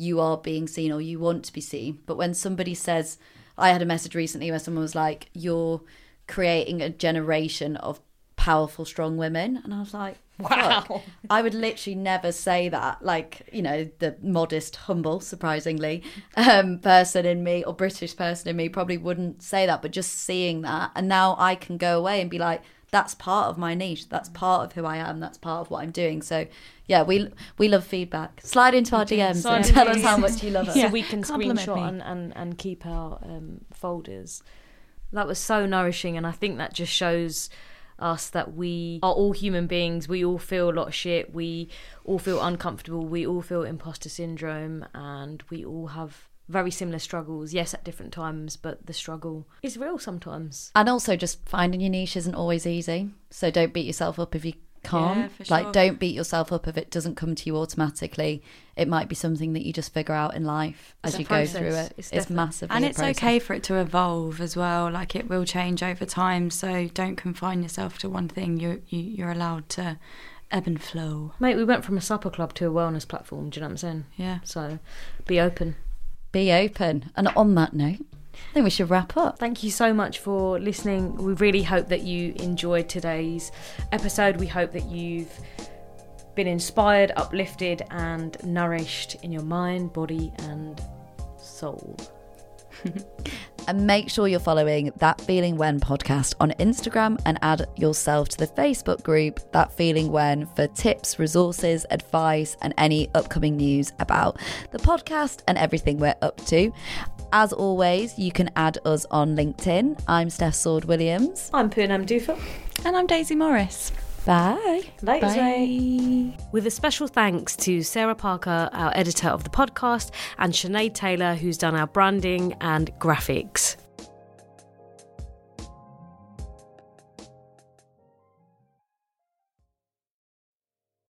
you are being seen or you want to be seen, but when somebody says, I had a message recently where someone was like, "You're creating a generation of powerful, strong women," and I was like, "Wow!" I would literally never say that. Like you know, the modest, humble, surprisingly, um, person in me or British person in me probably wouldn't say that, but just seeing that, and now I can go away and be like that's part of my niche that's part of who i am that's part of what i'm doing so yeah we we love feedback slide into our dms Slide and tell us how much you love us so we can Compliment screenshot me. and, and, and keep our um, folders. That was so nourishing, and I think that just shows us that we are all human beings. We all feel a lot of shit. We all feel uncomfortable. We all feel imposter syndrome, and we all have very similar struggles. Yes, at different times, but the struggle is real sometimes. and also just finding your niche isn't always easy so don't beat yourself up if you can't Yeah, for like sure. don't beat yourself up if it doesn't come to you automatically it might be something that you just figure out in life It's as a you process. go through it It's it's, definitely- massively And it's okay for it to evolve as well. Like it will change over time. So don't confine yourself to one thing. You, you you're allowed to ebb and flow. Mate, we went from a supper club to a wellness platform. Do you know what I'm saying? Yeah. So be open. Be open and on that note i think we should wrap up Thank you so much for listening. We really hope that you enjoyed today's episode. We hope that you've been inspired, uplifted, and nourished in your mind, body, and soul. And make sure you're following That Feeling When podcast on Instagram and add yourself to the Facebook group That Feeling When for tips, resources, advice, and any upcoming news about the podcast and everything we're up to. As always, you can add us on LinkedIn. I'm Steph Sword Williams. I'm Poonam Dufa. And I'm Daisy Morris. Bye. Ladies, Bye. With a special thanks to Sarah Parker, our editor of the podcast, and Sinead Taylor, who's done our branding and graphics.